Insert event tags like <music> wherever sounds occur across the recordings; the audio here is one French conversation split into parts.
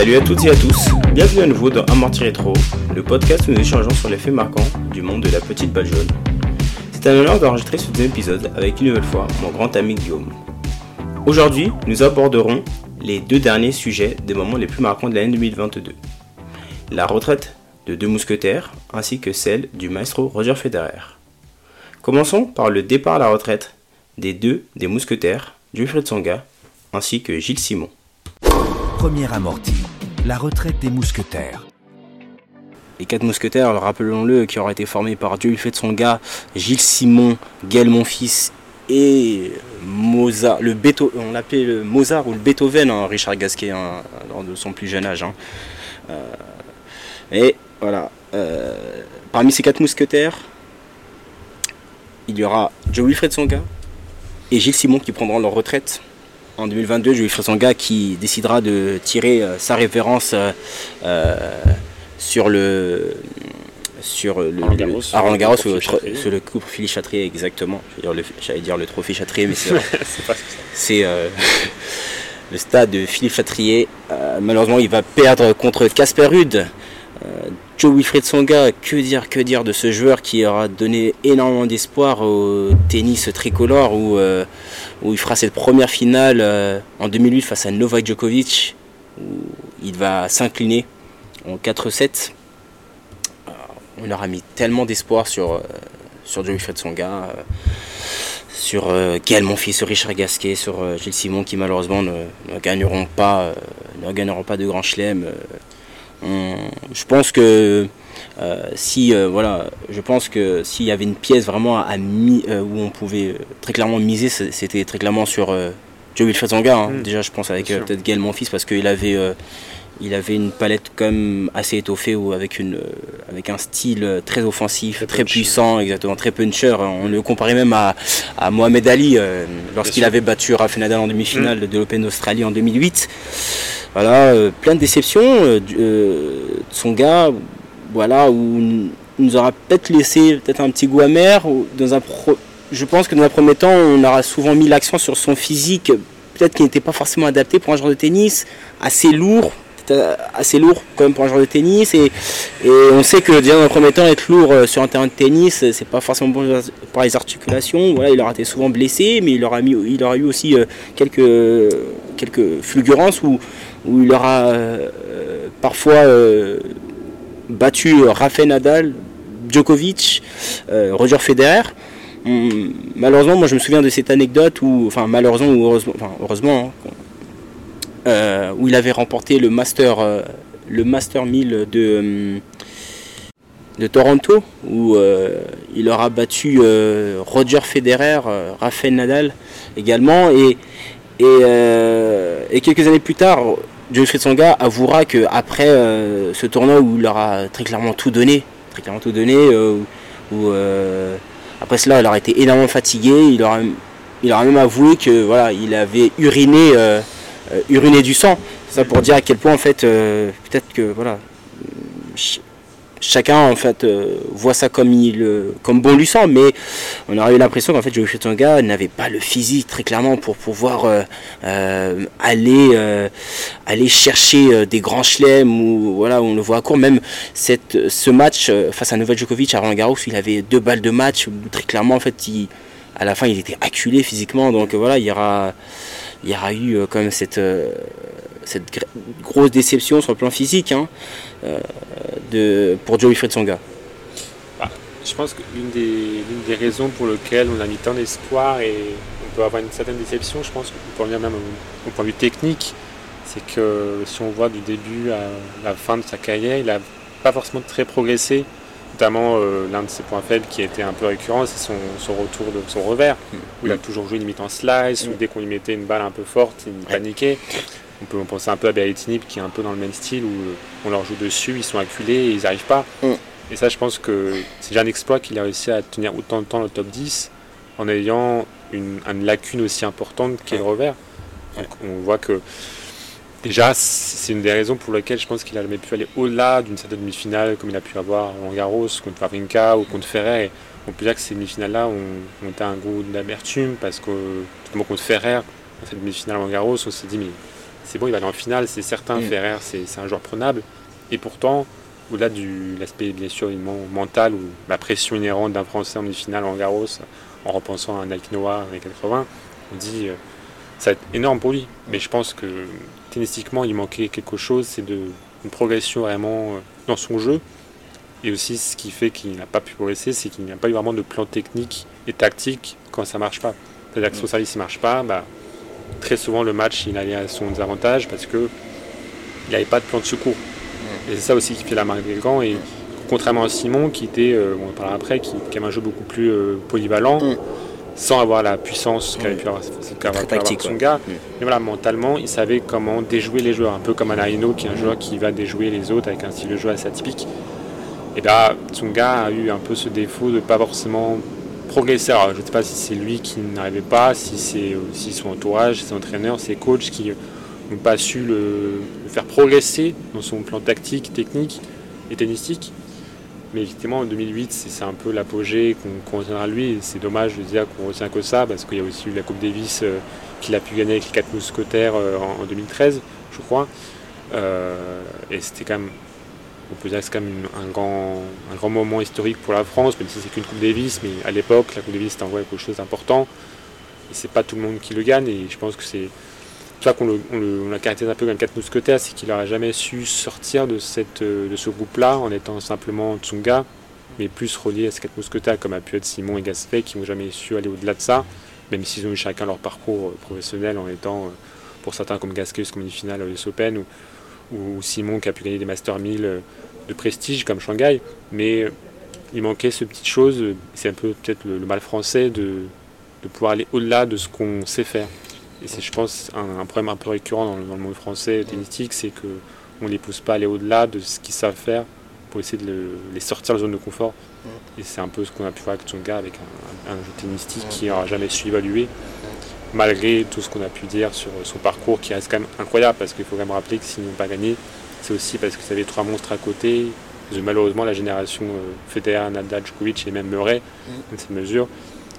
Salut à toutes et à tous, bienvenue à nouveau dans Amorti Rétro, le podcast où nous échangeons sur les faits marquants du monde de la petite balle jaune. C'est un honneur d'enregistrer ce deuxième épisode avec une nouvelle fois mon grand ami Guillaume. Aujourd'hui, nous aborderons les deux derniers sujets des moments les plus marquants de l'année 2022. La retraite de deux mousquetaires ainsi que celle du maestro Roger Federer. Commençons par le départ à la retraite des deux des mousquetaires, Wilfried Tsonga ainsi que Gilles Simon. Premier amorti, la retraite des mousquetaires. Les quatre mousquetaires, rappelons-le, qui auraient été formés par Dieu gars, Gilles Simon, Gaël Monfils et Mozart, on l'appelait le Mozart ou le Beethoven, hein, Richard Gasquet, hein, lors de son plus jeune âge. Hein. Euh, et voilà, euh, parmi ces quatre mousquetaires, il y aura Joe Wilfred Songa et Gilles Simon qui prendront leur retraite en 2022, Joey Fresonga qui décidera de tirer euh, sa référence euh, euh, sur le sur le Roland Garros, sur, le couple Philippe Chatrier exactement. J'allais dire, le trophée Chatrier, mais c'est <laughs> c'est <laughs> le stade de Philippe Chatrier. malheureusement, il va perdre contre Casper Ruud. Joe Wilfried Songa, que dire, que dire de ce joueur qui aura donné énormément d'espoir au tennis tricolore où où il fera cette première finale euh, en 2008 face à Novak Djokovic, où il va s'incliner en 4-7. Euh, on aura mis tellement d'espoir sur, euh, sur Joey Songa, sur Gaël Monfils, sur Richard Gasquet, sur Gilles Simon qui malheureusement ne, gagneront, pas, ne gagneront pas de grand chelem. Je pense que euh, si euh, voilà, je pense que s'il y avait une pièce vraiment à, euh, où on pouvait très clairement miser, c'était très clairement sur Joe Wilfred Zanga. Hein. Mm. Déjà, je pense avec peut-être Gaël Monfils parce qu'il avait il avait une palette comme assez étoffée ou avec une avec un style très offensif, très, puissant, exactement très puncher. On le comparait même à, à Mohamed Ali lorsqu'il avait battu Rafael Nadal en demi-finale mm. de l'Open d'Australie en 2008. Voilà, plein de déceptions. son gars, voilà, où nous aura peut-être laissé peut-être un petit goût amer. Dans un Je pense que dans un premier temps, on aura souvent mis l'accent sur son physique, peut-être qu'il n'était pas forcément adapté pour un joueur de tennis, assez lourd, assez lourd quand même pour un joueur de tennis. Et, on sait que déjà dans un premier temps, être lourd euh, sur un terrain de tennis, c'est pas forcément bon pour les articulations. Voilà, il aura été souvent blessé, mais il aura, il aura eu aussi euh, quelques, quelques fulgurances où, où il aura euh, parfois battu euh, Rafael Nadal, Djokovic, euh, Roger Federer. Hum, malheureusement, moi je me souviens de cette anecdote où, enfin malheureusement ou heureusement, heureusement hein, euh, où il avait remporté le Master, le Master 1000 de, de Toronto, où il aura battu Roger Federer, Rafael Nadal également, et, et, quelques années plus tard, Joyfried Sanga avouera qu'après euh, ce tournoi où il aura très clairement tout donné, très clairement tout donné, euh, où, euh, après cela il aura été énormément fatigué, il aura, il aura même avoué que voilà, il avait uriné, uriné du sang. Ça pour dire à quel point en fait peut-être que voilà chacun en fait euh, voit ça comme il euh, comme bon lui semble mais on aurait eu l'impression qu'en fait Joe Tonga n'avait pas le physique très clairement pour pouvoir euh, aller aller chercher des grands chelems ou voilà on le voit à court même cette ce match face à Novak Djokovic à Roland Garros il avait deux balles de match très clairement en fait il, à la fin il était acculé physiquement donc voilà il y aura il y aura eu quand même cette cette grosse déception sur le plan physique hein, euh, pour Joey Songa bah, Je pense qu'une des, des, raisons pour lesquelles on a mis tant d'espoir et on peut avoir une certaine déception, je pense peut revenir même au, point de vue technique, c'est que si on voit du début à la fin de sa carrière, il n'a pas forcément très progressé notamment euh, l'un de ses points faibles qui a été un peu récurrent, c'est son, retour de son revers, où il a toujours joué limite en slice, où mm. dès qu'on lui mettait une balle un peu forte, il paniquait. On peut penser un peu à Berrettini qui est un peu dans le même style où euh, on leur joue dessus, ils sont acculés et ils n'y arrivent pas. Mm. Et ça, je pense que c'est déjà un exploit qu'il a réussi à tenir autant de temps le top 10 en ayant une, lacune aussi importante qu'est le revers. Donc on voit que déjà, c'est une des raisons pour lesquelles je pense qu'il a jamais pu aller au-delà d'une certaine demi-finale comme il a pu avoir en Garros contre Wawrinka ou contre Ferrer. on peut dire que ces demi-finales-là ont, été un goût d'amertume parce que, notamment contre Ferrer, dans cette demi-finale en Garros, on s'est dit, mais c'est bon, il va aller en finale, c'est certain, Mm. Ferrer, c'est un joueur prenable. Et pourtant, au-delà de l'aspect blessure évidemment, mental ou la pression inhérente d'un Français en demi-finale en Garros, en repensant à un Nike Noah dans les 80, on dit euh, ça va être énorme pour lui. Mais je pense que tennistiquement, il manquait quelque chose, c'est de, une progression vraiment euh, dans son jeu. Et aussi, ce qui fait qu'il n'a pas pu progresser, c'est qu'il n'y a pas eu vraiment de plan technique et tactique quand ça marche pas. C'est-à-dire que son service ne marche pas, bah, très souvent le match il allait à son désavantage parce que il n'avait pas de plan de secours. Et c'est ça aussi qui fait la marque des grands. Et contrairement à Simon, qui était, euh, on en parlera après, qui, qui avait un jeu beaucoup plus euh, polyvalent, Mm. Sans avoir la puissance qu'avait pu avoir. Mm. Mais voilà, mentalement, il savait comment déjouer les joueurs, un peu comme Anarino, qui est un joueur qui va déjouer les autres avec un style de jeu assez atypique. Et bien, Tsonga a eu un peu ce défaut de ne pas forcément progresser. Alors, je ne sais pas si c'est lui qui n'arrivait pas, si c'est aussi son entourage, ses entraîneurs, ses coachs qui n'ont pas su le, le faire progresser dans son plan tactique, technique et tennistique. Mais effectivement, en 2008, c'est un peu l'apogée qu'on retiendra lui. C'est dommage de dire qu'on retient que ça, parce qu'il y a aussi eu la Coupe Davis euh, qu'il a pu gagner avec les quatre mousquetaires euh, en, en 2013, je crois. Euh, et c'était quand même, on peut dire que c'est quand même un, grand, un grand moment historique pour la France, même si c'est qu'une Coupe Davis, mais à l'époque, la Coupe Davis c'était en vrai quelque chose d'important. Et c'est pas tout le monde qui le gagne, et je pense que c'est ça qu'on l'a caractérise un peu comme quatre mousquetaires, c'est qu'il n'aurait jamais su sortir euh, de ce groupe-là en étant simplement Tsunga, mais plus relié à ces quatre mousquetaires, comme a pu être Simon et Gaspé, qui n'ont jamais su aller au-delà de ça, même s'ils ont eu chacun leur parcours euh, professionnel en étant, euh, pour certains comme Gasquet jusqu'en demi-finale à l'US Open, ou, Simon qui a pu gagner des Master 1000 euh, de prestige comme Shanghai, mais il manquait ce petite chose, c'est un peu peut-être le, mal français de pouvoir aller au-delà de ce qu'on sait faire. Et c'est, je pense, un, un problème un peu récurrent dans le, dans le monde français tennistique, c'est qu'on ne les pousse pas à aller au-delà de ce qu'ils savent faire pour essayer de le- les sortir de la zone de confort. Et c'est un peu ce qu'on a pu voir avec Tsonga, avec un, un jeu tennistique qui n'aura jamais su évaluer, malgré tout ce qu'on a pu dire sur son parcours qui reste quand même incroyable, parce qu'il faut quand même rappeler que s'ils n'ont pas gagné, c'est aussi parce que vous avez trois monstres à côté. Malheureusement la génération euh, Federer, Nadal, Djokovic et même Murray, dans cette mesure,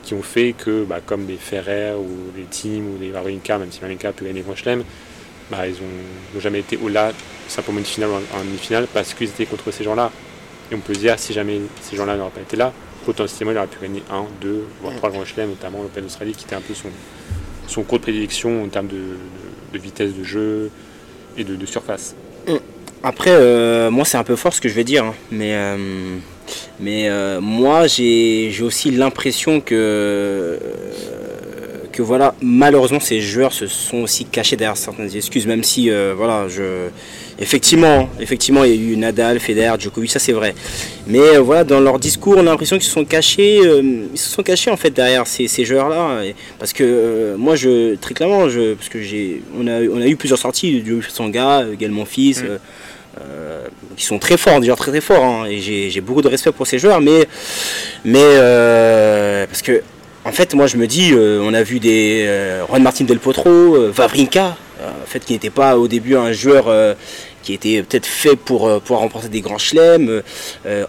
qui ont fait que, bah, comme des Ferrer ou des Tim ou des Wawrinka, même si Wawrinka a pu gagner Grand Chelem, bah, ils n'ont jamais été au-delà, simplement une finale ou en, demi-finale, parce qu'ils étaient contre ces gens-là. Et on peut se dire, si jamais ces gens-là n'auraient pas été là, potentiellement il aurait pu gagner un, deux, voire trois Grands Chelem, notamment l'Open d'Australie, qui était un peu son, son cours de prédilection en termes de, de- vitesse de jeu et de, de surface. Après, euh, moi, c'est un peu fort ce que je vais dire, hein, mais, euh, mais euh, moi, j'ai aussi l'impression que, euh, que voilà, malheureusement, ces joueurs se sont aussi cachés derrière certaines excuses, même si, euh, voilà, je, effectivement, effectivement, il y a eu Nadal, Federer, Djokovic, ça c'est vrai. Mais voilà, dans leur discours, on a l'impression qu'ils se sont cachés, euh, ils se sont cachés en fait derrière ces, ces joueurs-là, parce que moi, je, très clairement, je, parce que j'ai, on a, on a eu plusieurs sorties, du Sanga, Gaël Monfils. Mm. Euh, qui sont très forts, des joueurs très très forts, hein, et j'ai beaucoup de respect pour ces joueurs, mais, euh, parce que en fait, moi je me dis, euh, on a vu des euh, Juan Martin Del Potro, Vavrinka, en fait, qui n'était pas au début un joueur qui était peut-être fait pour pouvoir remporter des grands chelems,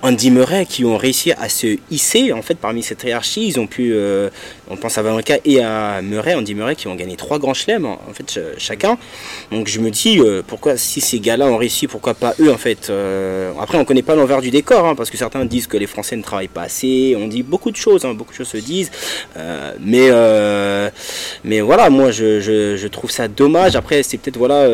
Andy Murray, qui ont réussi à se hisser en fait parmi cette hiérarchie, ils ont pu, on pense à Vavrinka et à Murray, Andy Murray, qui ont gagné trois grands chelems en fait ch- chacun. Donc je me dis euh, pourquoi si ces gars-là ont réussi, pourquoi pas eux en fait. Euh, après on connaît pas l'envers du décor hein, parce que certains disent que les Français ne travaillent pas assez. On dit beaucoup de choses, hein, beaucoup de choses se disent. Euh, mais voilà, moi je, trouve ça dommage. Après c'est peut-être voilà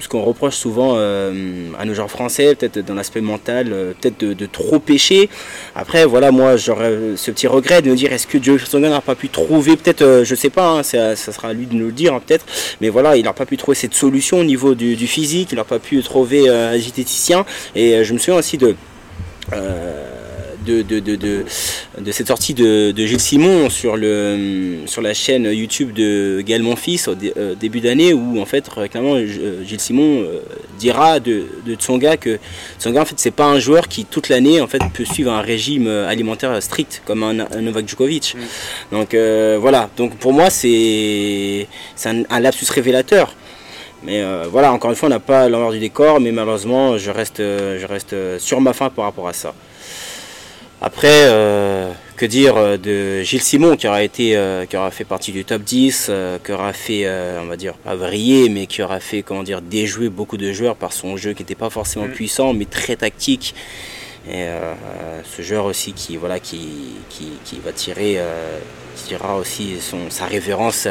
ce qu'on reproche souvent à nos joueurs français, peut-être dans l'aspect mental, peut-être de, trop pêcher. Après voilà moi j'aurais ce petit regret de me dire est-ce que Joe Songa n'a pas pu trouver peut-être euh, je sais pas, hein, ça, sera à lui de nous le dire hein, peut-être. Mais voilà, il n'a pas pu trouver cette solution au niveau du, physique, il n'a pas pu trouver euh, un diététicien. Et euh, je me souviens aussi de, de, de, de, de, de cette sortie de, Gilles Simon sur, le, sur la chaîne YouTube de Gaël Monfils au dé- euh, début d'année où en fait euh, clairement euh, Gilles Simon euh, dira de, Tsonga que Tsonga en fait c'est pas un joueur qui toute l'année en fait peut suivre un régime alimentaire strict comme un, un Novak Djokovic. Donc euh, voilà, donc pour moi c'est un, un lapsus révélateur. Mais euh, voilà, encore une fois, on n'a pas l'envers du décor, mais malheureusement, je reste, je reste sur ma faim par rapport à ça. Après, euh, Que dire euh, de Gilles Simon qui aura été, euh, qui aura fait partie du top 10, euh, qui aura fait, on va dire, pas vriller, mais qui aura fait, comment dire, déjouer beaucoup de joueurs par son jeu qui n'était pas forcément mm. puissant, mais très tactique. Et ce joueur aussi qui, voilà, qui, qui, qui va tirer, tirera aussi son, sa révérence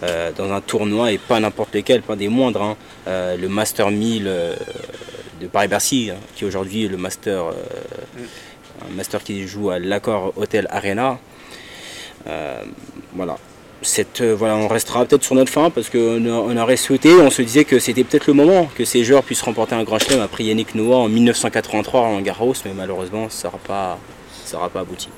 dans un tournoi et pas n'importe lequel, pas des moindres. Hein. le Master 1000 de Paris-Bercy, hein, qui est aujourd'hui le Master. Mm master qui joue à l'accord Hotel Arena. Euh, voilà. Cette, euh, voilà, on restera peut-être sur notre fin parce qu'on on aurait souhaité, on se disait que c'était peut-être le moment que ces joueurs puissent remporter un grand chelem après Yannick Noah en 1983 en Garros, mais malheureusement ça n'aura pas, pas abouti.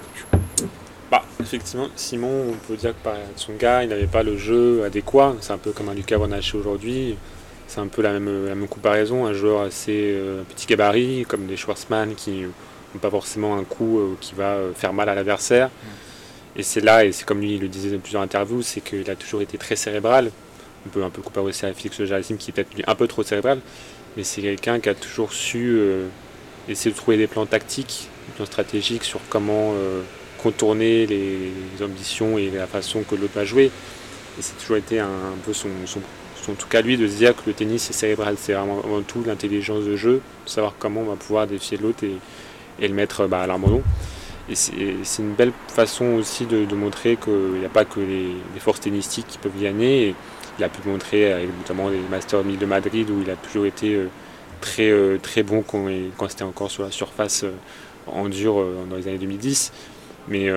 Bah, effectivement, Simon, on peut dire que son gars, il n'avait pas le jeu adéquat. C'est un peu comme un Lucas Bonaché aujourd'hui. C'est un peu la même, la même comparaison. Un joueur assez euh, petit gabarit, comme des Schwarzman qui pas forcément un coup euh, qui va euh, faire mal à l'adversaire. Et c'est là, et c'est comme lui il le disait dans plusieurs interviews, c'est qu'il a toujours été très cérébral. On peut un peu comparer aussi à Félix Jarassim qui est peut-être un peu trop cérébral, mais c'est quelqu'un qui a toujours su euh, essayer de trouver des plans tactiques, des plans stratégiques sur comment contourner les, ambitions et la façon que l'autre va jouer. Et c'est toujours été un, peu son, son, en tout cas lui, de se dire que le tennis est cérébral, c'est vraiment avant tout l'intelligence de jeu, savoir comment on va pouvoir défier l'autre et, et le mettre bah, à l'abandon. Et c'est une belle façon aussi de, montrer qu'il n'y a pas que les, forces tennistiques qui peuvent gagner. il a pu montrer avec notamment les Masters 1000 de Madrid où il a toujours été euh, très, euh, très bon quand, c'était encore sur la surface euh, en dur dans les années 2010. Mais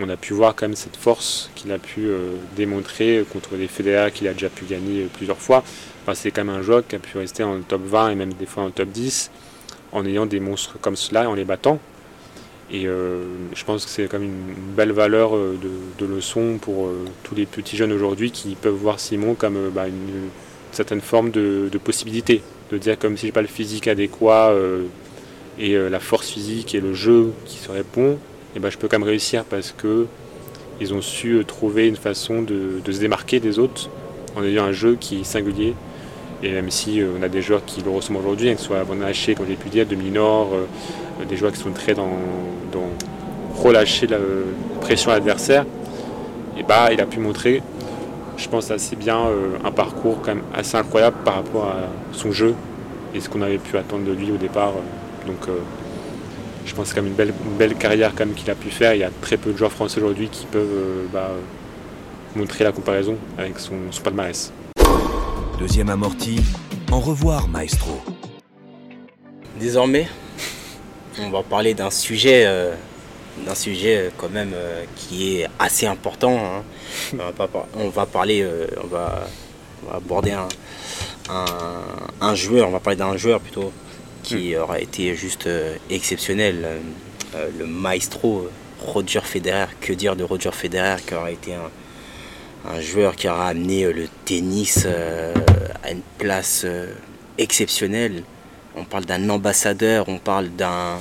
on a pu voir quand même cette force qu'il a pu démontrer contre des fédérats qu'il a déjà pu gagner plusieurs fois. Enfin, c'est quand même un joueur qui a pu rester en top 20 et même des fois en top 10 en ayant des monstres comme cela, en les battant. Et euh, je pense que c'est comme une, belle valeur euh, de, leçon pour euh, tous les petits jeunes aujourd'hui qui peuvent voir Simon comme bah, une, certaine forme de, possibilité. De dire comme si j'ai pas le physique adéquat et la force physique et le jeu qui serait bon, et je peux quand même réussir parce que ils ont su trouver une façon de, de se démarquer des autres en ayant un jeu qui est singulier et même si euh, on a des joueurs qui le ressemblent aujourd'hui, hein, que ce soit Haché, comme j'ai pu dire, de Minor, euh, des joueurs qui sont très dans, relâcher la pression à l'adversaire, et bah il a pu montrer, je pense assez bien, euh, un parcours quand même assez incroyable par rapport à son jeu et ce qu'on avait pu attendre de lui au départ. donc je pense quand même une belle, belle carrière qu'il a pu faire. Il y a très peu de joueurs français aujourd'hui qui peuvent bah, montrer la comparaison avec son, son palmarès. Deuxième amorti, en revoir maestro. Désormais, on va parler d'un sujet, euh, d'un sujet euh, quand même euh, qui est assez important. Hein. On, va parler, on va, aborder un, joueur, on va parler d'un joueur plutôt qui hmm. aura été juste exceptionnel. le maestro Roger Federer, que dire de Roger Federer qui aura été un, un joueur qui aura amené euh, le tennis euh, à une place euh, exceptionnelle. On parle d'un ambassadeur, on parle d'un,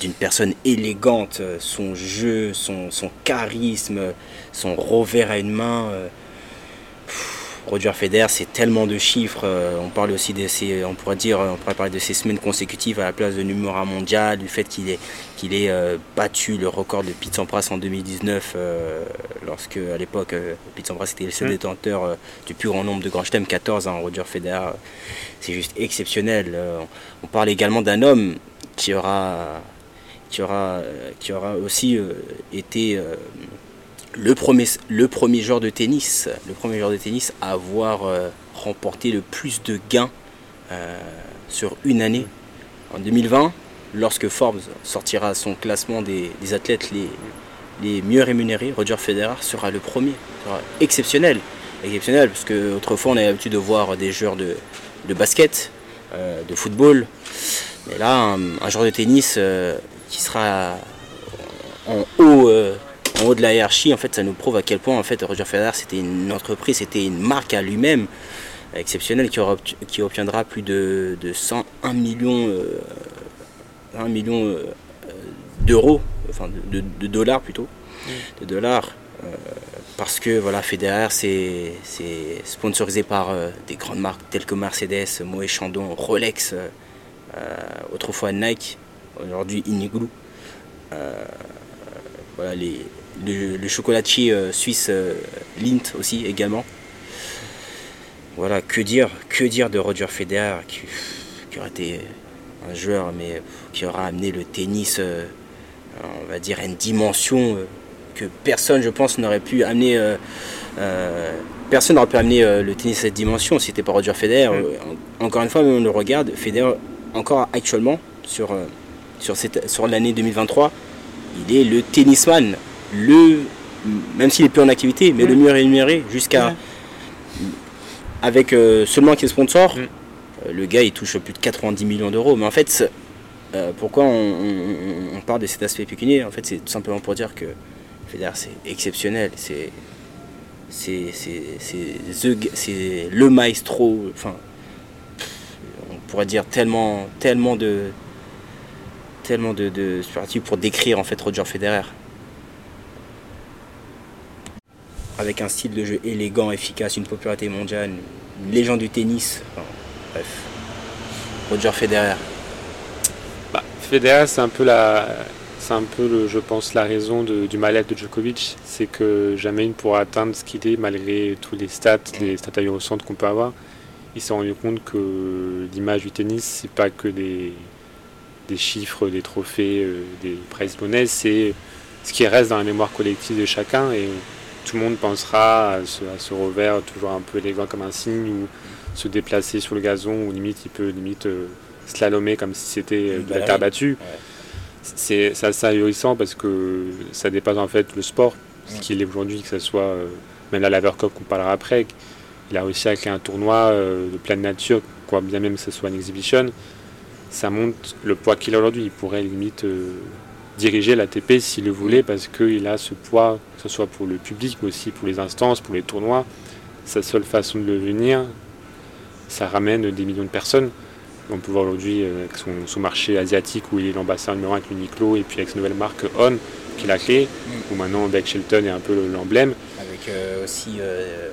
d'une personne élégante, son jeu, son, son charisme, son revers à une main. Roger Federer, c'est tellement de chiffres. Euh, on parle aussi de ces, on pourrait dire, on pourrait parler de ces semaines consécutives à la place de numéro 1 mondial, du fait qu'il ait, qu'il ait euh, battu le record de Pete Sampras en 2019, euh, lorsque à l'époque Pete Sampras était le seul mm. détenteur du plus grand nombre de grands chelems, 14. Hein, Roger Federer, c'est juste exceptionnel. on parle également d'un homme qui aura, qui aura, qui aura aussi été le premier, le premier joueur de tennis, le premier de tennis à avoir euh, remporté le plus de gains euh, sur une année. En 2020, lorsque Forbes sortira son classement des, athlètes les, les, mieux rémunérés, Roger Federer sera le premier. Exceptionnel. Exceptionnel, parce qu'autrefois on avait l'habitude de voir des joueurs de, basket, euh, de football. Mais là, un, un joueur de tennis qui sera en haut en haut de la hiérarchie, en fait, ça nous prouve à quel point en fait Roger Federer c'était une entreprise, c'était une marque à lui-même exceptionnelle qui, qui, obtiendra plus de, de 101 millions, euh, million euh, d'euros, enfin de, dollars plutôt, de dollars. Euh, parce que voilà, Federer c'est sponsorisé par des grandes marques telles que Mercedes, Moët Chandon, Rolex, autrefois Nike, aujourd'hui Iniglou. voilà, les, le, chocolatier suisse Lint aussi également. Voilà, que dire, que dire de Roger Federer qui, qui aurait été un joueur mais qui aura amené le tennis, on va dire, à une dimension que personne, je pense, n'aurait pu amener personne n'aurait pu amener euh, le tennis à cette dimension si c'était pas Roger Federer. Euh, encore une fois, on le regarde, Federer, encore actuellement, sur, euh, sur, sur l'année 2023, il est le tennisman, le, même s'il est plus en activité, mais le mieux rémunéré jusqu'à. Avec seulement qui sponsor, le gars il touche plus de 90 millions d'euros. Mais en fait, pourquoi on, parle de cet aspect pécunier? En fait, c'est tout simplement pour dire que Federer c'est exceptionnel. C'est c'est le maestro, enfin, on pourrait dire tellement, tellement de, tellement de, de pour décrire en fait Roger Federer. Avec un style de jeu élégant, efficace, une popularité mondiale, une légende du tennis, bref, Roger Federer. Bah, Federer, c'est un peu la, c'est un peu, je pense, la raison du mal-être de Djokovic, c'est que jamais il ne pourra atteindre ce qu'il est malgré tous les stats, les stats centre qu'on peut avoir. Il s'est rendu compte que l'image du tennis, c'est pas que des, des chiffres, des trophées, euh, des prize money, c'est ce qui reste dans la mémoire collective de chacun et tout le monde pensera à ce, revers toujours un peu élégant comme un signe ou se déplacer sur le gazon ou limite il peut limite euh, slalomer comme si c'était euh, de la terre battue c'est assez ahurissant parce que ça dépasse en fait le sport, ce qu'il est aujourd'hui, que ce soit euh, même la Laver Cup qu'on parlera après. Il a réussi à créer un tournoi euh, de pleine nature, quoi bien même que ce soit une exhibition. Ça montre le poids qu'il a aujourd'hui. Il pourrait limite euh, diriger l'ATP s'il le voulait parce qu'il a ce poids, que ce soit pour le public mais aussi pour les instances, pour les tournois. Sa seule façon de le venir, ça ramène des millions de personnes. On peut voir aujourd'hui euh, avec son, marché asiatique où il est l'ambassadeur numéro 1 avec Uniqlo et puis avec sa nouvelle marque On qui est la clé, mm. où maintenant Beck Shelton est un peu l'emblème. Avec euh, aussi euh.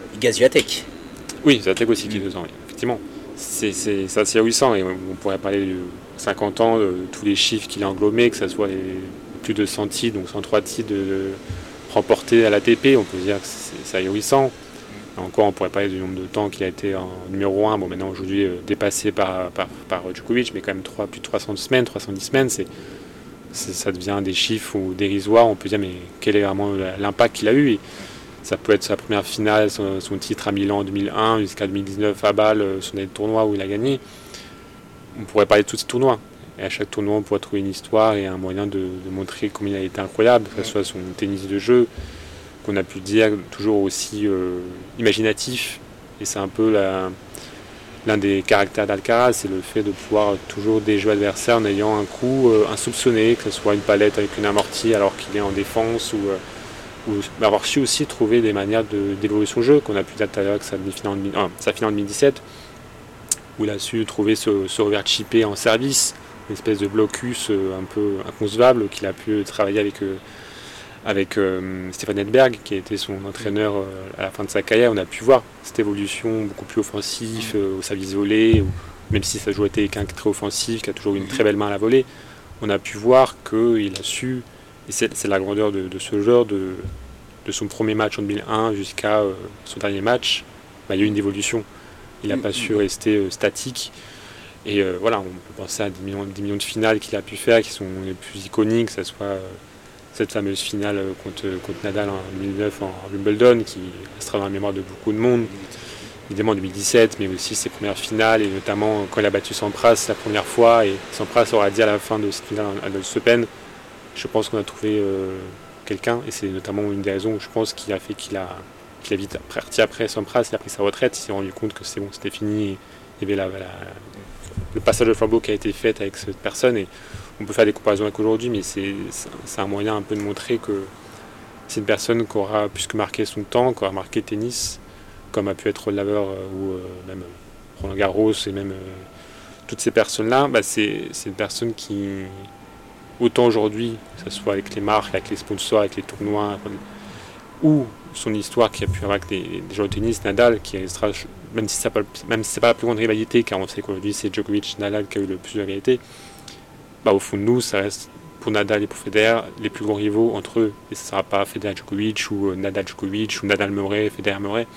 Oui, Viatek aussi qui est dedans, effectivement. C'est assez réjouissant et on pourrait parler de 50 ans, de tous les chiffres qu'il a englobés, que ce soit les plus de 100 titres, donc 103 titres de, remportés à l'ATP, on peut dire que c'est ahurissant. Encore, on pourrait parler du nombre de temps qu'il a été en numéro 1. Bon, maintenant, aujourd'hui, euh, dépassé par, par, par, Djokovic, mais quand même 3, plus de 300 semaines, 310 semaines, c'est, ça devient des chiffres ou dérisoires. On peut dire, mais quel est vraiment l'impact qu'il a eu? Ça peut être sa première finale, son, titre à Milan en 2001, jusqu'à 2019 à Bâle, euh, son année de tournoi où il a gagné. On pourrait parler de tous ces tournois. Et à chaque tournoi, on pourrait trouver une histoire et un moyen de, de montrer combien il a été incroyable, que ce soit son tennis de jeu, qu'on a pu dire toujours aussi euh, imaginatif. Et c'est un peu l'un des caractères d'Alcaraz, c'est le fait de pouvoir toujours déjouer l'adversaire en ayant un coup euh, insoupçonné, que ce soit une palette avec une amortie alors qu'il est en défense, ou, euh, avoir su aussi trouver des manières d'évoluer son jeu, qu'on a pu dire tout à l'heure que sa finale, en, sa finale en 2017, où il a su trouver ce, ce revers chippé en service, une espèce de blocus un peu inconcevable qu'il a pu travailler avec avec euh, Stéphane Edberg, qui a été son entraîneur euh, à la fin de sa carrière, on a pu voir cette évolution beaucoup plus offensive, euh, au service volé, même si ça jouait été quelqu'un très offensif, qui a toujours eu une très belle main à la volée, on a pu voir qu'il a su, et c'est la grandeur de, ce joueur, de, son premier match en 2001 jusqu'à son dernier match, bah, il y a eu une évolution. Il n'a pas su rester statique. Et voilà, on peut penser à des millions, de finales qu'il a pu faire, qui sont les plus iconiques, que ce soit cette fameuse finale contre, contre Nadal en 2009 en Wimbledon, qui restera dans la mémoire de beaucoup de monde, évidemment en 2017, mais aussi ses premières finales, et notamment quand il a battu Sampras la première fois, et Sampras aura dit à la fin de cette finale à l'Us Open, je pense qu'on a trouvé euh, quelqu'un, et c'est notamment une des raisons, je pense, qui a fait qu'il a, qu'il a vite parti après Sampras, il a pris sa retraite, il s'est rendu compte que c'est bon, c'était fini, il y avait le passage de flambeau qui a été fait avec cette personne, et on peut faire des comparaisons avec aujourd'hui, mais c'est un moyen un peu de montrer que c'est une personne qui aura plus que marqué son temps, qui aura marqué tennis, comme a pu être Laveur euh, ou euh, même euh, Roland Garros et même toutes ces personnes-là, bah, c'est une personne qui, autant aujourd'hui, que ce soit avec les marques, avec les sponsors, avec les tournois, ou son histoire qui a pu avoir avec des, joueurs de tennis, Nadal, qui restera, même si ce n'est pas, pas la plus grande rivalité, car on sait qu'aujourd'hui c'est Djokovic, Nadal qui a eu le plus de rivalité, bah, au fond de nous, ça reste pour Nadal et pour Federer, les plus grands rivaux entre eux. Et ce ne sera pas Federer Djokovic ou euh, Nadal Djokovic ou Nadal Murray, Federer Murray.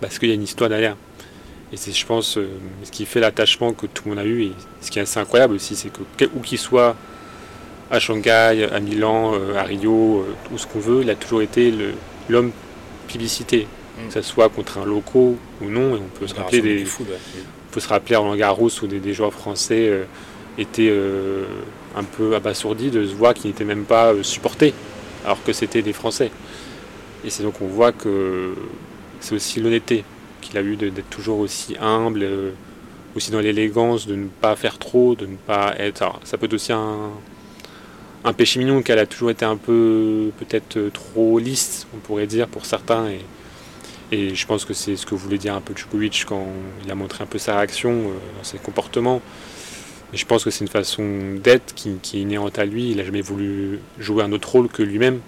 Parce qu'il y a une histoire derrière. Et c'est, je pense, euh, ce qui fait l'attachement que tout le monde a eu. Et ce qui est assez incroyable aussi, c'est que où qu'il soit, à Shanghai, à Milan, euh, à Rio, tout ce qu'on veut, il a toujours été l'homme publicité. Mm. Que ce soit contre un locaux ou non. Et on peut se rappeler des. On peut se rappeler Roland Garros où des, joueurs français étaient un peu abasourdi de se voir qu'ils n'étaient même pas euh, supportés, alors que c'était des Français. Et c'est donc on voit que c'est aussi l'honnêteté qu'il a eu d'être toujours aussi humble, euh, aussi dans l'élégance, de ne pas faire trop, de ne pas être. Alors, ça peut être aussi un, un péché mignon qu'elle a toujours été un peu peut-être euh, trop lisse, on pourrait dire pour certains. Et, et je pense que c'est ce que voulait dire un peu Djokovic quand il a montré un peu sa réaction dans ses comportements je pense que c'est une façon d'être qui, est inhérente à lui. Il n'a jamais voulu jouer un autre rôle que lui-même.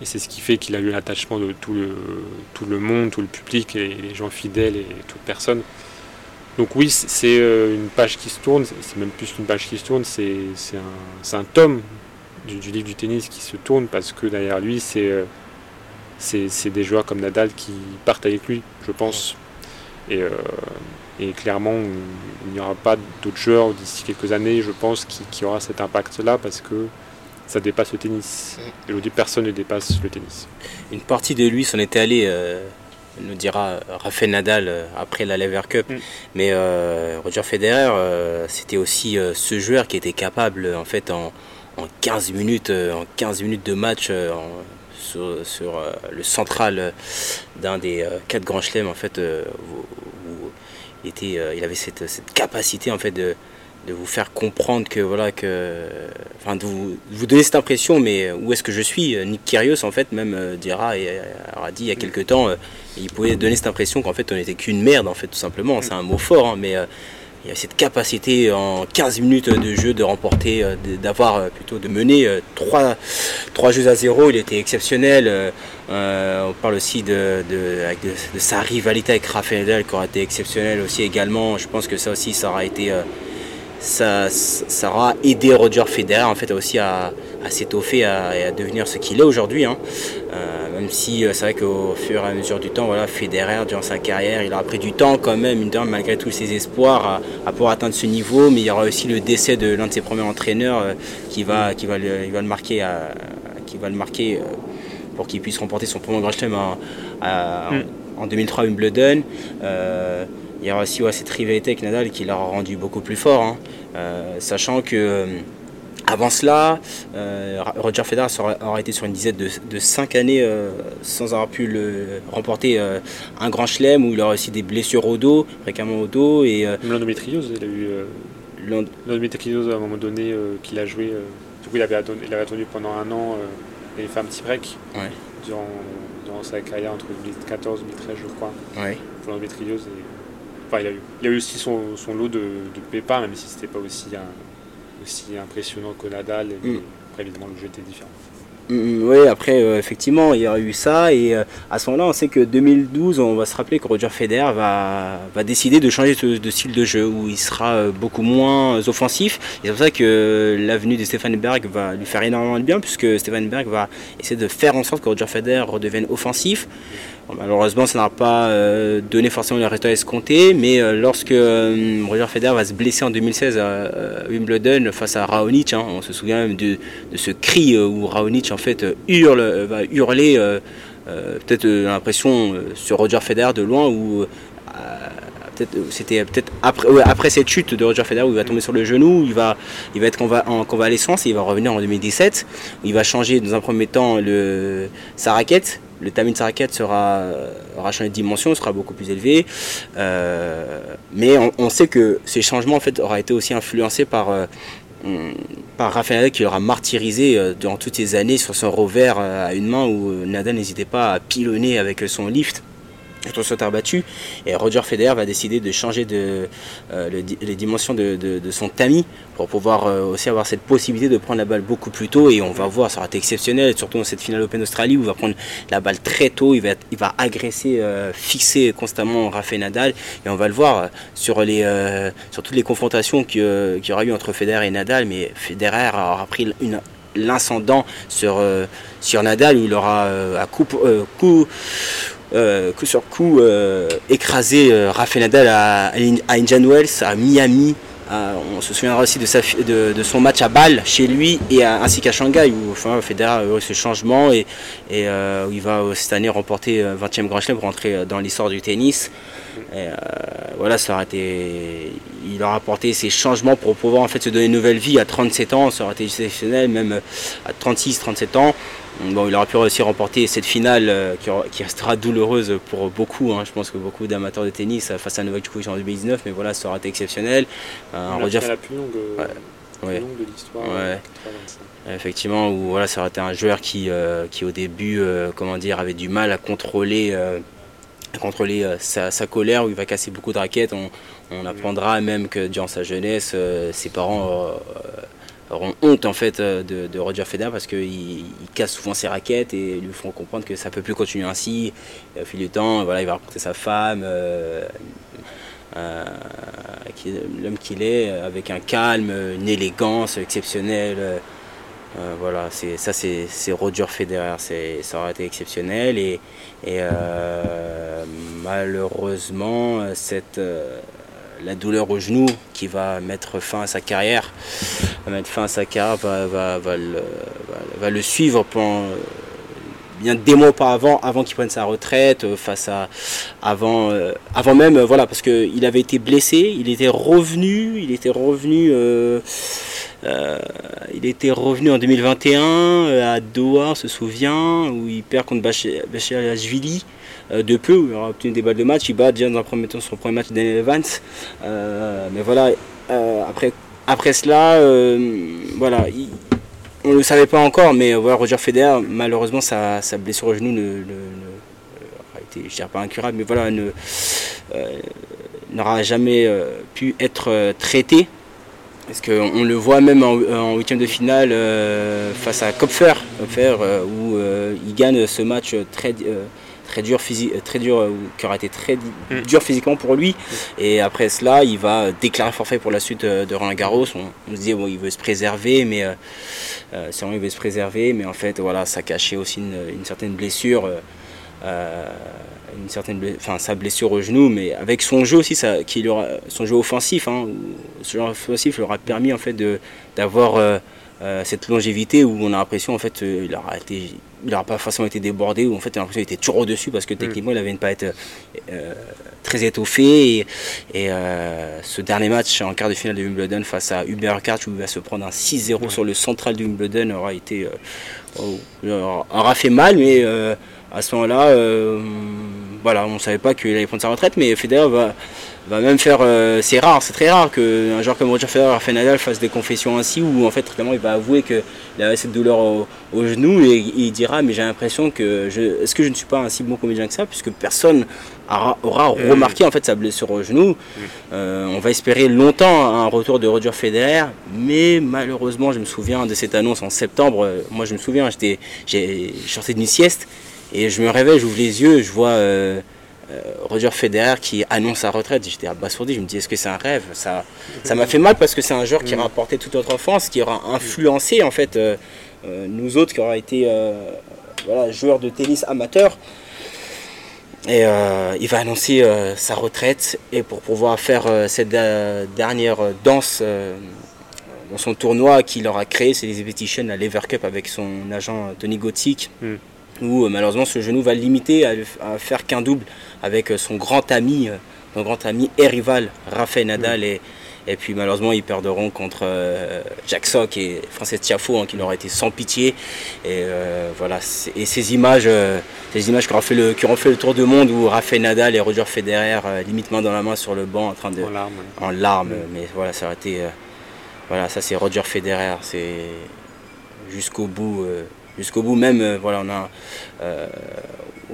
Et c'est ce qui fait qu'il a eu l'attachement de tout le, tout le monde, tout le public, et les gens fidèles et toute personne. Donc oui, c'est euh, une page qui se tourne, c'est même plus qu'une page qui se tourne, c'est un, un, tome du, livre du tennis qui se tourne parce que derrière lui, c'est euh, c'est des joueurs comme Nadal qui partent avec lui, je pense. Et, euh, et clairement, il n'y aura pas d'autres joueurs d'ici quelques années, je pense, qui, qui aura cet impact-là parce que ça dépasse le tennis. Mm. Et aujourd'hui, personne ne dépasse le tennis. Une partie de lui s'en était allé, euh, nous dira Rafael Nadal après la Lever Cup. Mm. Mais euh, Roger Federer, c'était aussi ce joueur qui était capable, en fait, en, 15 minutes, en 15 minutes de match, sur, le central d'un des quatre grands chelems, en fait, il, était, euh, il avait cette, capacité en fait de, vous faire comprendre que voilà que enfin de vous, donner cette impression mais où est-ce que je suis Nick Kyrgios en fait même euh, dira et a dit il y a quelques temps euh, il pouvait donner cette impression qu'en fait on n'était qu'une merde en fait tout simplement. C'est un mot fort hein, mais il y a cette capacité en 15 minutes de jeu de remporter, euh, d'avoir euh, plutôt de mener 3, euh, jeux à 0. Il était exceptionnel. on parle aussi de, sa rivalité avec Rafael Nadal qui aura été exceptionnelle aussi également. Je pense que ça aussi, ça aura été ça, aura aidé Roger Federer en fait aussi à, s'étoffer et à devenir ce qu'il est aujourd'hui. Hein. Euh, même si euh, c'est vrai qu'au fur et à mesure du temps, voilà, Federer durant sa carrière, il aura pris du temps quand même, malgré tous ses espoirs, à, pouvoir atteindre ce niveau. Mais il y aura aussi le décès de l'un de ses premiers entraîneurs euh, qui va, qui va, le, va le marquer, qui va le marquer pour qu'il puisse remporter son premier Grand Chelem en, en, 2003 Wimbledon. Il y aura aussi cette rivalité avec Nadal qui l'a rendu beaucoup plus fort, hein. sachant que avant cela, euh, Roger Federer aura été sur une dizaine de, de 5 années sans avoir pu le, remporter un grand chelem où il aura aussi des blessures au dos, fréquemment au dos. Et, l'endométriose, il a eu l'endométriose à un moment donné qu'il a joué. du coup, il avait, attendu, il avait attendu pendant un an et il fait un petit break durant, sa carrière entre 2014 et 2013, je crois, pour l'endométriose. Et il, a eu, il, a eu, aussi son, lot de, de pépins, même si c'était pas aussi, aussi impressionnant que Nadal. Et mm. Après, évidemment, le jeu était différent. Mm, mm, oui, après, euh, effectivement, il y a eu ça. Et euh, à ce moment-là, on sait que 2012, on va se rappeler que Roger Federer va, va décider de changer de, style de jeu, où il sera euh, beaucoup moins offensif. Et c'est pour ça que l'avenue de Stefan Berg va lui faire énormément de bien, puisque Stefan Berg va essayer de faire en sorte que Roger Federer redevienne offensif malheureusement, ça n'a pas euh, donné forcément les résultats escomptés, mais euh, lorsque euh, Roger Federer va se blesser en 2016 à Wimbledon face à Raonic, hein, on se souvient même de, ce cri où Raonic en fait hurle, va hurler, peut-être l'impression sur Roger Federer de loin où c'était peut-être après, cette chute de Roger Federer où il va tomber sur le genou, il va, il va être en, convalescence et il va revenir en 2017. il va changer dans un premier temps sa raquette le timing de sa raquette sera, aura changé de dimension, sera beaucoup plus élevé. Euh, mais on, sait que ces changements en fait, auraient été aussi influencés par, euh, par Rafael qui l'aura martyrisé euh, durant toutes ces années sur son revers à une main où Nadal n'hésitait pas à pilonner avec son lift. Et Roger Federer va décider de changer de, les dimensions de, son tamis pour pouvoir aussi avoir cette possibilité de prendre la balle beaucoup plus tôt. Et on va voir, ça aura été exceptionnel, surtout dans cette finale Open Australie où il va prendre la balle très tôt, il va, il va agresser, fixer constamment Rafael Nadal. Et on va le voir sur, les, sur toutes les confrontations qu'il y aura eu entre Federer et Nadal. Mais Federer aura pris une l'incendant sur, euh, sur Nadal, il aura euh, à coup, euh, coup, sur coup écrasé Rafael Nadal à, à Indian Wells, à Miami. on se souviendra aussi de, son match à Bâle chez lui et ainsi qu'à Shanghai où enfin, Federer a eu ce changement et, où il va cette année remporter 20e Grand Chelem pour entrer dans l'histoire du tennis. Voilà, ça été, il aura apporté ces changements pour pouvoir en fait se donner une nouvelle vie à 37 ans, ça aurait été exceptionnel, même à 36, 37 ans. Bon, il aura pu aussi remporter cette finale euh, qui, restera douloureuse pour beaucoup. Hein. Je pense que beaucoup d'amateurs de tennis euh, face à Novak Djokovic en 2019, mais voilà, ça aurait été exceptionnel. Euh, la plus longue, de l'histoire. Effectivement, où voilà, ça aurait été un joueur qui, qui au début, comment dire, avait du mal à contrôler contrôler euh, sa, colère, où il va casser beaucoup de raquettes. On, apprendra même que durant sa jeunesse, ses parents auront honte en fait de, Roger Federer parce qu'il casse souvent ses raquettes et lui font comprendre que ça ne peut plus continuer ainsi. au fil du temps, voilà, il va rencontrer sa femme, l'homme qu'il est, avec un calme, une élégance exceptionnelle. Euh, voilà, ça c'est Roger Federer, ça aurait été exceptionnel et, euh, malheureusement cette euh, la douleur au genou qui va mettre fin à sa carrière, va mettre fin à sa carrière, va, le, suivre pendant bien des mois auparavant, avant qu'il prenne sa retraite, face à avant, avant même, voilà, parce qu'il avait été blessé, il était revenu, il était revenu. Euh, il était revenu en 2021 euh, à Doha, on se souvient, où il perd contre Bachar-Ashvili euh, de peu, il aura obtenu des balles de match. Il bat déjà dans un premier temps son premier match d'Anne Evans. mais voilà, après, après cela, voilà, on ne le savait pas encore, mais voilà, Roger Federer, malheureusement, sa, blessure au genou ne, été, dirais pas incurable, mais voilà, n'aura jamais pu être traité. Parce qu'on le voit même en, huitième de finale euh, face à Kopfer, euh, où euh, il gagne ce match très, très dur, très dur qui aura été très mm. dur physiquement pour lui. Et après cela, il va déclarer forfait pour la suite de Roland Garros. On, se dit bon, il veut se préserver, mais c'est il veut se préserver, mais en fait voilà, ça cachait aussi une, certaine blessure une certaine enfin, sa blessure au genou, mais avec son jeu aussi, ça, qui aura, son jeu offensif, hein, ce jeu offensif leur a permis en fait de, d'avoir euh, euh, cette longévité où on a l'impression en fait euh, il aura été il n'aura pas forcément été débordé ou en fait l'impression qu'il était toujours au-dessus parce que mm. techniquement il avait une pas être très étoffé et, et ce dernier match en quart de finale de Wimbledon face à Hubert Kart où il va se prendre un 6-0 sur le central de Wimbledon aura été oh, aura fait mal mais à ce moment-là, euh, voilà, on ne savait pas qu'il allait prendre sa retraite, mais Federer va, va même faire. Euh, c'est rare, c'est très rare qu'un joueur comme Roger Federer, Rafael Nadal, fasse des confessions ainsi, où en fait, il va avouer qu'il avait cette douleur au, genou et, il dira Mais j'ai l'impression que. Est-ce que je ne suis pas un si bon comédien que ça, puisque personne aura, mm. remarqué en fait sa blessure au genou. Euh, on va espérer longtemps un retour de Roger Federer, mais malheureusement, je me souviens de cette annonce en septembre. Moi, je me souviens, j'étais, j'ai sorti d'une sieste et je me réveille, j'ouvre les yeux, je vois euh, euh, Roger Federer qui annonce sa retraite. J'étais abasourdi, je me dis est-ce que c'est un rêve? Ça ça m'a fait mal parce que c'est un joueur qui aura apporté toute notre enfance, qui aura influencé en fait euh, nous autres qui aura été voilà, joueurs de tennis amateurs. Et il va annoncer sa retraite et pour pouvoir faire cette dernière danse dans son tournoi qu'il aura créé, c'est les Expeditions à Lever Cup avec son agent Tony Gothic. Hmm où euh, malheureusement ce genou va le limiter à, faire qu'un double avec euh, son grand ami, euh, son grand ami et rival Rafael Nadal. Et, et puis malheureusement ils perdront contre Jack Sock et Francis Tiafo hein, qui n'auraient été sans pitié. Et voilà et ces images ces images qui auront fait le qui auront fait le tour du monde où Rafael Nadal et Roger Federer limite main dans la main sur le banc en train de en larmes, mais voilà ça aurait été voilà ça c'est Roger Federer. C'est jusqu'au bout jusqu'au bout. Même, euh, voilà, on a. euh,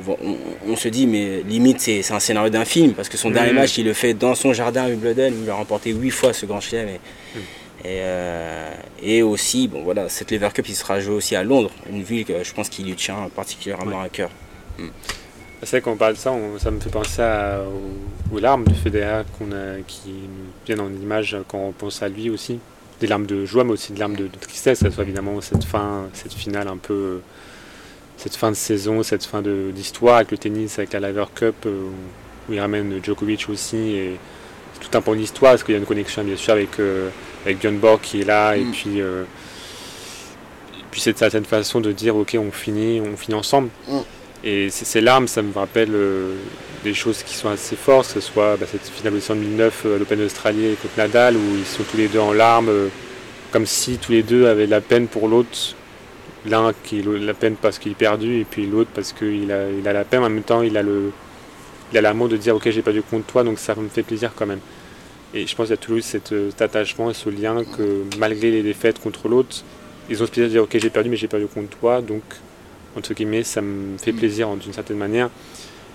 on, on- on se dit, mais limite, c'est c'est un scénario d'un film, parce que son dernier Mhm. match, il le fait dans son jardin à Wimbledon, il a remporté huit fois ce grand chelem. Et, et, euh, et aussi, bon voilà, cette Lever Cup, il sera joué aussi à Londres, une ville que je pense qu'il lui tient particulièrement à cœur. C'est vrai qu'on parle de ça, on- ça me fait penser à- aux, aux larmes de Federer qu'on a, qui nous viennent en image quand on pense à lui aussi. Des larmes de joie, mais aussi des larmes de, de tristesse. Ça soit évidemment cette fin, cette finale un peu, euh, cette fin de saison, cette fin d'histoire avec le tennis, avec la Lever Cup, euh, où il ramène Djokovic aussi. Et c'est tout un point d'histoire, parce qu'il y a une connexion bien sûr avec, euh, avec Björn Borg qui est là, et Mm. puis. euh, et puis cette certaine façon de dire ok on finit on finit ensemble Mm. Et ces larmes, ça me rappelle euh, des choses qui sont assez fortes, que ce soit bah, cette finale de 2009 euh, à l'Open d'Australie contre Nadal, où ils sont tous les deux en larmes, euh, comme si tous les deux avaient la peine pour l'autre. L'un qui a la peine parce qu'il est perdu, et puis l'autre parce qu'il a, la peine, en même temps il a l'amour de dire ok j'ai perdu contre toi, donc ça me fait plaisir quand même. Et je pense qu'il y a toujours euh, cet attachement et ce lien que malgré les défaites contre l'autre, ils ont ce plaisir de dire ok j'ai perdu mais j'ai perdu contre toi, donc entre guillemets, ça me fait plaisir en- d'une certaine manière.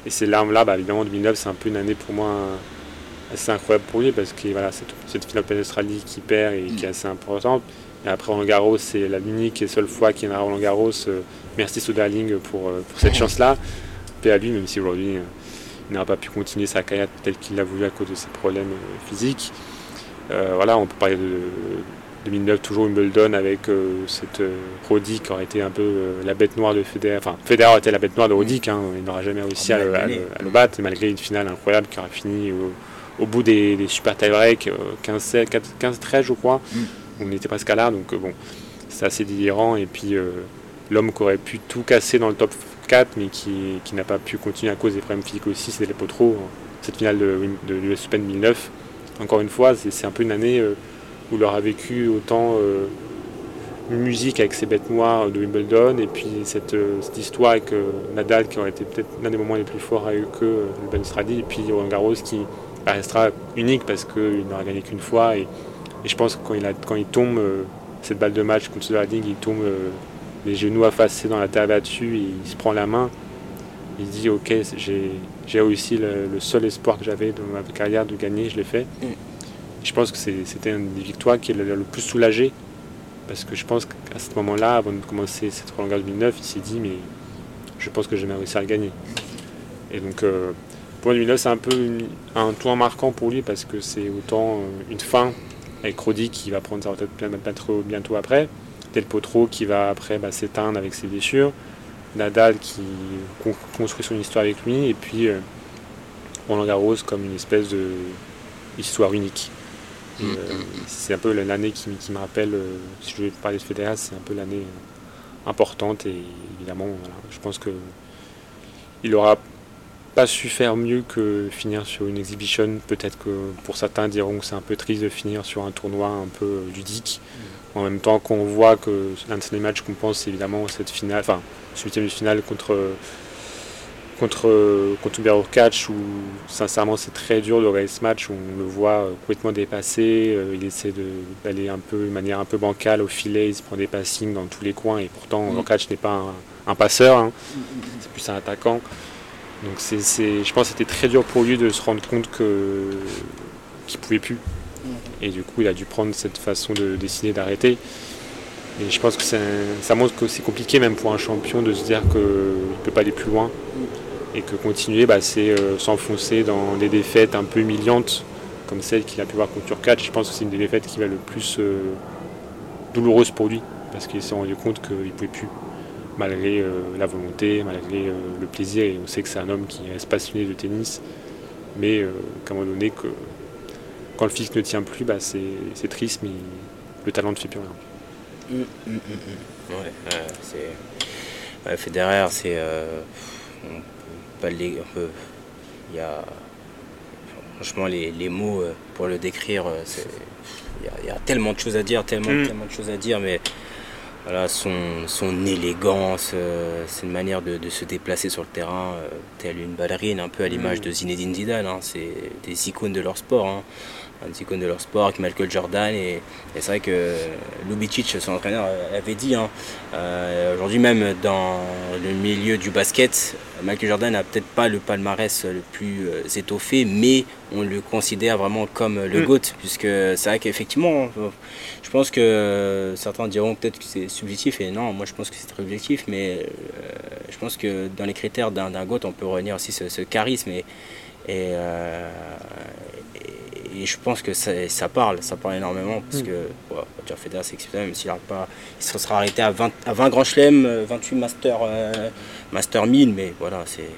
Et ces larmes-là, bah, évidemment, 2009, c'est un peu une année pour moi euh, assez incroyable pour lui parce que voilà, cette, cette finale d'Australie qui perd et qui est assez importante. Et après Roland Garros, c'est la l'unique et seule fois qu'il y en a Roland Garros. Euh, merci Soderling pour, euh, pour cette chance-là. Paix à lui, même si aujourd'hui il n'aura pas pu continuer sa carrière telle qu'il l'a voulu à cause de ses problèmes physiques. Euh, voilà, on peut parler de 2009, toujours Wimbledon avec euh, cette euh, Roddick qui aurait été un peu euh, la bête noire de Federer. Enfin, Federer était la bête noire de Roddick, hein, il n'aura jamais réussi Ah, à, le, à le- à le battre, malgré une finale incroyable qui aurait fini au, au bout des, des super tie-break, euh, 15-7, 15-13 je crois. Mm. On était presque à là, donc euh, bon, c'est assez délirant. Et puis euh, l'homme qui aurait pu tout casser dans le top 4, mais qui, qui n'a pas pu continuer à cause des problèmes physiques aussi, c'était les Potro. Cette finale de, de l'US Open 2009, encore une fois, c'est c'est un peu une année euh, où il aura vécu autant euh, une musique avec ses bêtes noires de Wimbledon, et puis cette, euh, cette histoire avec euh, Nadal qui aurait été peut-être l'un des moments les plus forts avec eux, euh, le Ben Australie, et puis Roland Garros qui restera unique parce qu'il n'aura gagné qu'une fois. Et, je pense que quand il, a, quand il tombe, cette balle de match contre Soderling, il tombe les genoux effacés dans la terre battue, il se prend la main. Il dit Ok, j'ai réussi le, le seul espoir que j'avais dans ma carrière de gagner, je l'ai fait. Mm. Je pense que c'était une des victoires qui l'a le plus soulagé. Parce que je pense qu'à ce moment-là, avant de commencer cette Roland Garros 2009, il s'est dit Mais je pense que j'ai jamais réussi à le gagner. Et donc, euh, pour moi, 2009, c'est un peu un tour marquant pour lui parce que c'est autant euh, une fin avec Roddy qui va prendre sa retraite bientôt, après, Del Potro qui va après bah, s'éteindre avec ses blessures, Nadal qui con- construit son histoire avec lui, et puis euh, Roland Garros comme une espèce de histoire unique. Euh, c'est un peu l'année qui, qui me rappelle, euh, si je veux parler de Federer, c'est un peu l'année euh, importante et évidemment, voilà, je pense que il aura pas su faire mieux que finir sur une exhibition. Peut-être que pour certains diront que c'est un peu triste de finir sur un tournoi un peu euh, ludique. En même temps qu'on voit que l'un de ces matchs qu'on pense c'est évidemment cette finale, enfin ce huitième de finale contre contre contre Berocatch où sincèrement c'est très dur de regarder ce match où on le voit euh, complètement dépassé, euh, il essaie d'aller un peu de manière un peu bancale au filet, il se prend des passings dans tous les coins et pourtant Mm. N'est pas un, un passeur, hein. c'est plus un attaquant. Donc c'est, je pense que c'était très dur pour lui de se rendre compte que qu'il pouvait plus. Et du coup, il a dû prendre cette façon de décider d'arrêter. Et je pense que un- ça montre que c'est compliqué même pour un champion de se dire qu'il ne peut pas aller plus loin. Et que continuer, bah, c'est euh, s'enfoncer dans des défaites un peu humiliantes, comme celle qu'il a pu voir contre Turcat. Je pense que c'est une des défaites qui va le plus euh, douloureuse pour lui, parce qu'il s'est rendu compte qu'il ne pouvait plus, malgré euh, la volonté, malgré le plaisir. Et on sait que c'est un homme qui reste passionné de tennis, mais qu'à un moment donné, que, quand le physique ne tient plus, bah, c'est triste, mais le talent ne fait plus rien. Mm, mm, mm. Ouais, Federer, c'est. Pas les. on peut- Il y a. Franchement, les, les mots euh, pour le décrire, euh, c'est. Il y, a, il y a tellement de choses à dire, tellement, Mm. tellement de choses à dire, mais voilà, son, son élégance, euh, c'est une manière de, de se déplacer sur le terrain, euh, telle une ballerine, un peu à l'image Mm. de Zinedine Zidane. hein, c'est des icônes de leur sport. hein. Un icônes de leur sport, avec Michael Jordan. Et, c'est vrai que Lubicic, son entraîneur, avait dit, hein, aujourd'hui même dans le milieu du basket, Michael Jordan n'a peut-être pas le palmarès le plus étoffé, mais on le considère vraiment comme le mm. GOAT, puisque c'est vrai qu'effectivement, je pense que certains diront peut-être que c'est subjectif, et non, moi je pense que c'est très objectif, mais je pense que dans les critères d'un GOAT, on peut revenir aussi ce, ce charisme. Et, euh, et, je pense que ça, ça, parle, ça parle énormément parce mm. que Roger Federer c'est exceptionnel, même s'il pas, il se sera arrêté à 20, à 20 grands chelems, 28 Master, euh, master 1000, mais voilà, c'est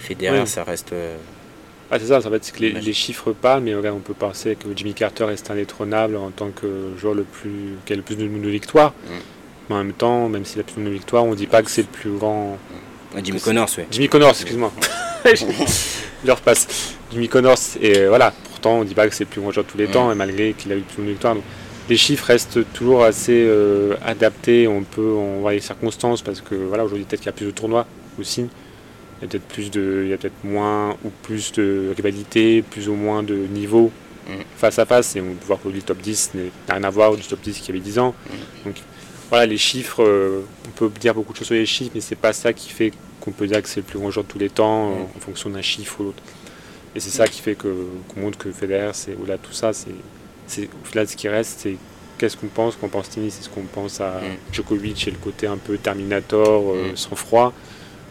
Federer, ça reste. Euh, ah, c'est ça, ça va être que les, les, chiffres parlent, mais regarde, on peut penser que Jimmy Carter reste indétrônable en tant que joueur le plus, qui a le plus de, de victoires. Mm. Mais en même temps, même s'il a plus de victoires, on ne dit pas que c'est le plus grand. Jimmy Connors, oui. Jimmy Connors, excuse-moi. <laughs> <laughs> je repasse. Jimmy Connors, et voilà, pourtant on ne dit pas que c'est le plus grand joueur de tous les temps, et malgré qu'il a eu plus de victoires. les chiffres restent toujours assez euh, adaptés, on peut, on voit les circonstances, parce que voilà, aujourd'hui peut-être qu'il y a plus de tournois aussi. Il y a peut-être plus de, il y a peut-être moins ou plus de rivalité, plus ou moins de niveau mm. face à face, et on peut voir que le top 10 n'a rien à voir du top 10 qui avait 10 ans. Mm. Donc voilà, les chiffres, euh, on peut dire beaucoup de choses sur les chiffres, mais c'est pas ça qui fait qu'on peut dire que c'est le plus grand joueur de tous les temps mm. en fonction d'un chiffre ou l'autre. Et c'est ça qui fait qu'on montre que Federer, c'est au-delà de tout ça, c'est au-delà de ce qui reste, c'est qu'est-ce qu'on pense quand on pense tennis, c'est ce qu'on pense à mm. Djokovic et le côté un peu Terminator, euh, mm. sans froid,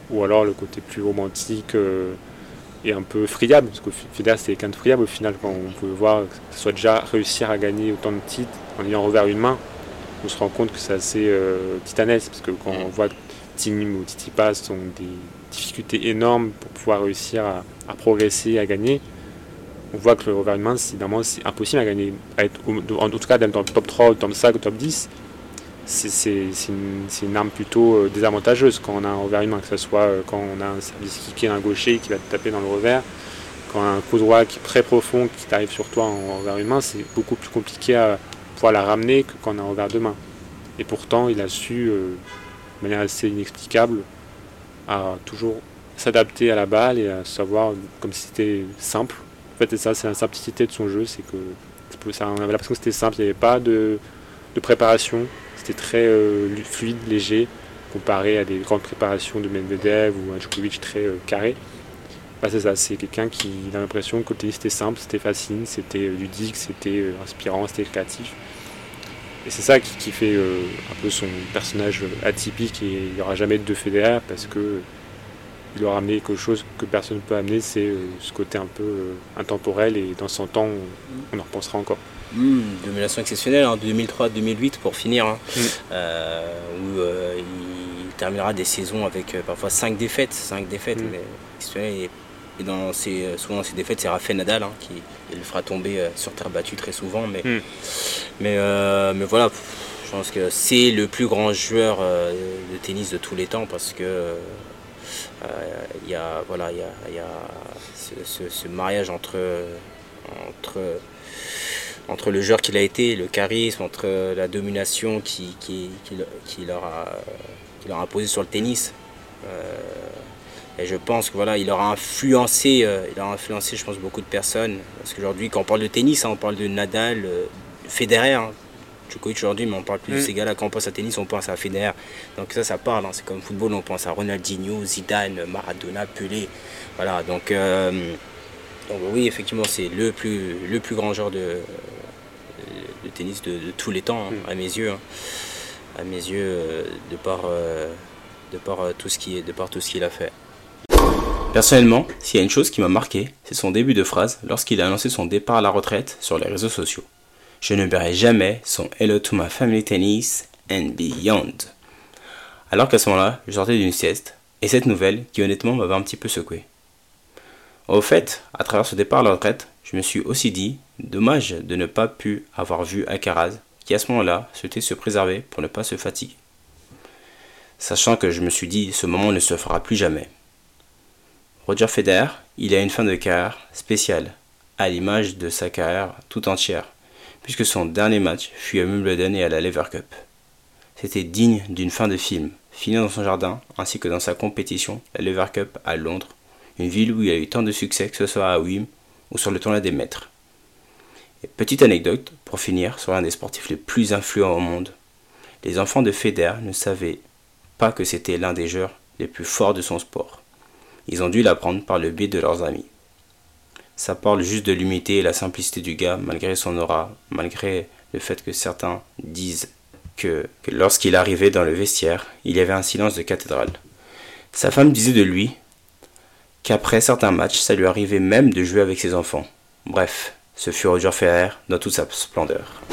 ou alors le côté plus romantique euh, et un peu friable, parce que Federer c'est quelqu'un de friable au final, quand on peut voir que ce soit déjà réussir à gagner autant de titres en ayant revers une main, on se rend compte que c'est assez euh, titanesque, parce que quand on voit Tim ou Pass ont des difficultés énormes pour pouvoir réussir à, progresser, à gagner. On voit que le Overman, c'est impossible à gagner, à en tout cas dans le top 3, le top 5, le top 10. C'est une, arme plutôt euh, désavantageuse quand on a un revers humain, que ce soit euh, quand on a un service kické d'un gaucher qui va te taper dans le revers, quand on a un coup droit qui est très profond qui t'arrive sur toi en revers humain, c'est beaucoup plus compliqué à pouvoir la ramener que quand on a un revers de main. Et pourtant, il a su euh, de manière assez inexplicable, à toujours s'adapter à la balle et à savoir comme si c'était simple. En fait, c'est ça, c'est la simplicité de son jeu, c'est que ça, on avait l'impression que c'était simple, il n'y avait pas de, préparation, c'était très euh, fluide, léger, comparé à des grandes préparations de Medvedev ou un Djokovic très euh, carré. Bah, c'est ça, c'est quelqu'un qui a l'impression que c'était simple, c'était facile, c'était ludique, c'était euh, inspirant, c'était créatif. Et c'est ça qui, fait euh, un peu son personnage atypique et il n'y aura jamais de deux Federer parce que il aura amené quelque chose que personne ne peut amener, c'est euh, ce côté un peu euh, intemporel et dans 100 ans on, en repensera encore. Mmh, domination exceptionnelle en 2003-2008 pour finir, hein, mmh. où il terminera des saisons avec parfois 5 défaites, 5 défaites, mmh. et, dans souvent dans ces défaites c'est Rafael Nadal hein, qui le fera tomber sur terre battue très souvent, mais mmh. Mais, euh, mais voilà, je pense que c'est le plus grand joueur euh, de tennis de tous les temps parce que euh, il y a, voilà, ce, mariage entre, le joueur qu'il a été, le charisme, entre la domination qui, qui, qui, leur, a, qui imposé sur le tennis. et je pense que voilà, il aura influencé, il aura influencé, je pense, beaucoup de personnes. Parce qu'aujourd'hui, quand on parle de tennis, hein, on parle de Nadal, Federer, hein. Djokovic aujourd'hui, mais on parle plus de mm. ces gars-là. Quand on pense à tennis, on pense à Federer. Donc ça, ça parle. Hein. C'est comme football, on pense à Ronaldinho, Zidane, Maradona, Pelé. Voilà, donc, euh, donc oui, effectivement, c'est le plus, le plus grand joueur de, de tennis de, tous les temps, hein, mm. à mes yeux. À mes yeux, euh, de par, euh, de par tout ce qui, de par tout ce qu'il a fait. Personnellement, s'il y a une chose qui m'a marqué, c'est son début de phrase lorsqu'il a annoncé son départ à la retraite sur les réseaux sociaux. Je ne verrai jamais son Hello to my family tennis and beyond. Alors qu'à ce moment-là, je sortais d'une sieste, et cette nouvelle qui honnêtement m'avait un petit peu secoué. Au fait, à travers ce départ à la retraite, je me suis aussi dit, dommage de ne pas pu avoir vu Akaraz, qui à ce moment-là souhaitait se préserver pour ne pas se fatiguer. Sachant que je me suis dit, ce moment ne se fera plus jamais. Roger Federer, il a une fin de carrière spéciale, à l'image de sa carrière tout entière puisque son dernier match fut à Wimbledon et à la Lever Cup. C'était digne d'une fin de film, fini dans son jardin ainsi que dans sa compétition, la Lever Cup à Londres, une ville où il a eu tant de succès que ce soit à Wim ou sur le tournoi des maîtres. Et petite anecdote, pour finir, sur l'un des sportifs les plus influents au monde. Les enfants de Federer ne savaient pas que c'était l'un des joueurs les plus forts de son sport. Ils ont dû l'apprendre par le biais de leurs amis. Ça parle juste de l'humilité et la simplicité du gars, malgré son aura, malgré le fait que certains disent que, que lorsqu'il arrivait dans le vestiaire, il y avait un silence de cathédrale. Sa femme disait de lui qu'après certains matchs, ça lui arrivait même de jouer avec ses enfants. Bref, ce fut Roger Federer dans toute sa splendeur.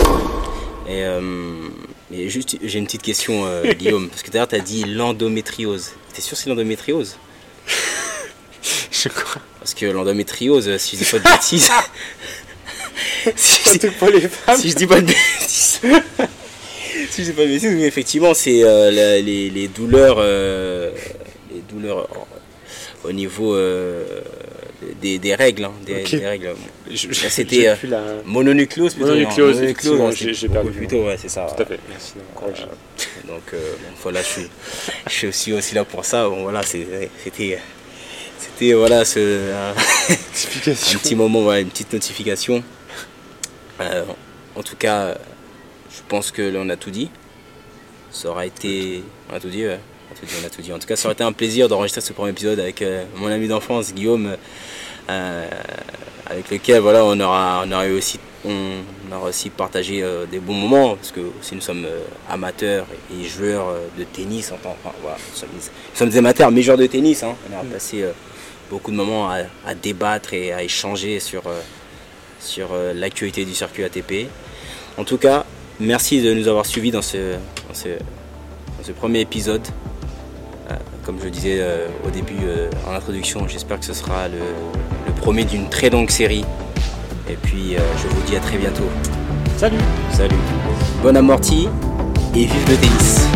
Et, euh, et juste, j'ai une petite question, euh, <laughs> Guillaume, parce que d'ailleurs, tu as dit l'endométriose. T'es sûr que c'est l'endométriose? <laughs> Je crois. Parce que l'endométriose, si je dis pas de bêtises. <laughs> si, je dis, pour les femmes. si je dis pas de bêtises. si je dis pas de bêtises, oui, effectivement, c'est euh, les, les douleurs. euh, les douleurs au niveau euh, des, des règles. hein, des, des règles. C'était, euh, la- Mononucléose plutôt. Mononucléose, c'était j'ai- perdu. plus tôt, ouais, c'est ça. Tout à fait, merci. Donc euh, voilà, je suis, je suis aussi, là pour ça. Bon, voilà, c'était, c'était voilà, ce, un <laughs> petit moment, voilà, une petite notification. Euh, en tout cas, je pense que là, on a tout dit. Ça aura été, on a tout dit, ouais. on a tout dit, on a tout dit. En tout cas, ça aurait été un plaisir d'enregistrer ce premier épisode avec euh, mon ami d'enfance Guillaume, euh, avec lequel voilà, on aura, on aura eu aussi, on aura aussi partagé des bons moments parce que aussi nous sommes amateurs et joueurs de tennis. Enfin, enfin, voilà, nous, sommes, nous sommes des amateurs, mais joueurs de tennis. hein. On a passé euh, beaucoup de moments à, à débattre et à échanger sur, euh, sur euh, l'actualité du circuit ATP. En tout cas, merci de nous avoir suivis dans ce, dans ce, dans ce premier épisode. Euh, comme je le disais au début en introduction, j'espère que ce sera le, le premier d'une très longue série. Et puis je vous dis à très bientôt. Salut Salut. Bonne amortie et vive le tennis.